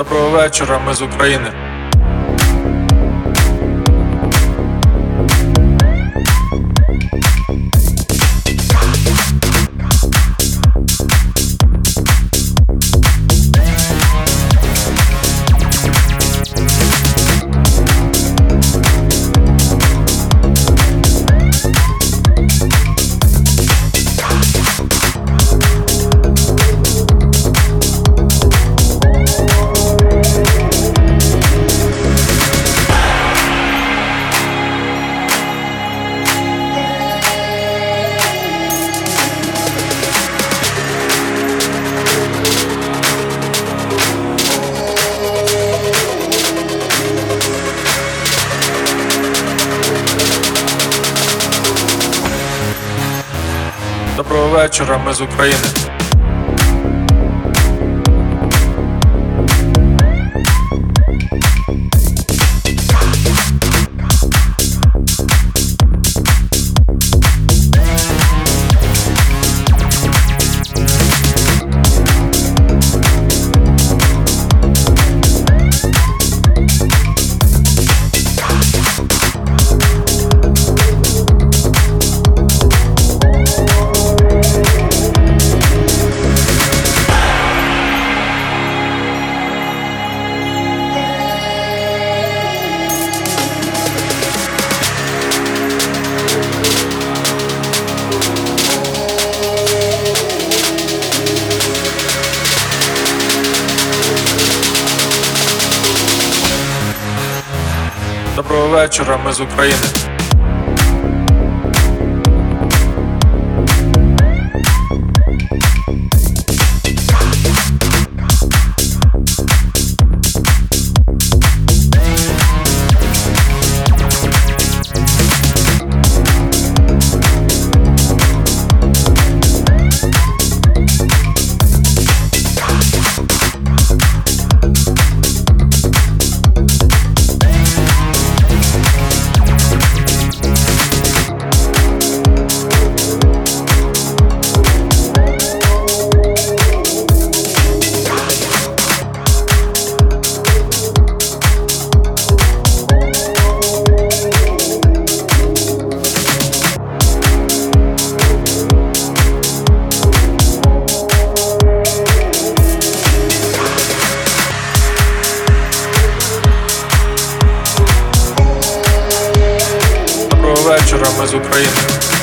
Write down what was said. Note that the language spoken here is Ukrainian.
Доброго вечора, ми з України. Доброго вечора, ми з України. Доброго вечора, ми з України. Доброго вечора, ми з України.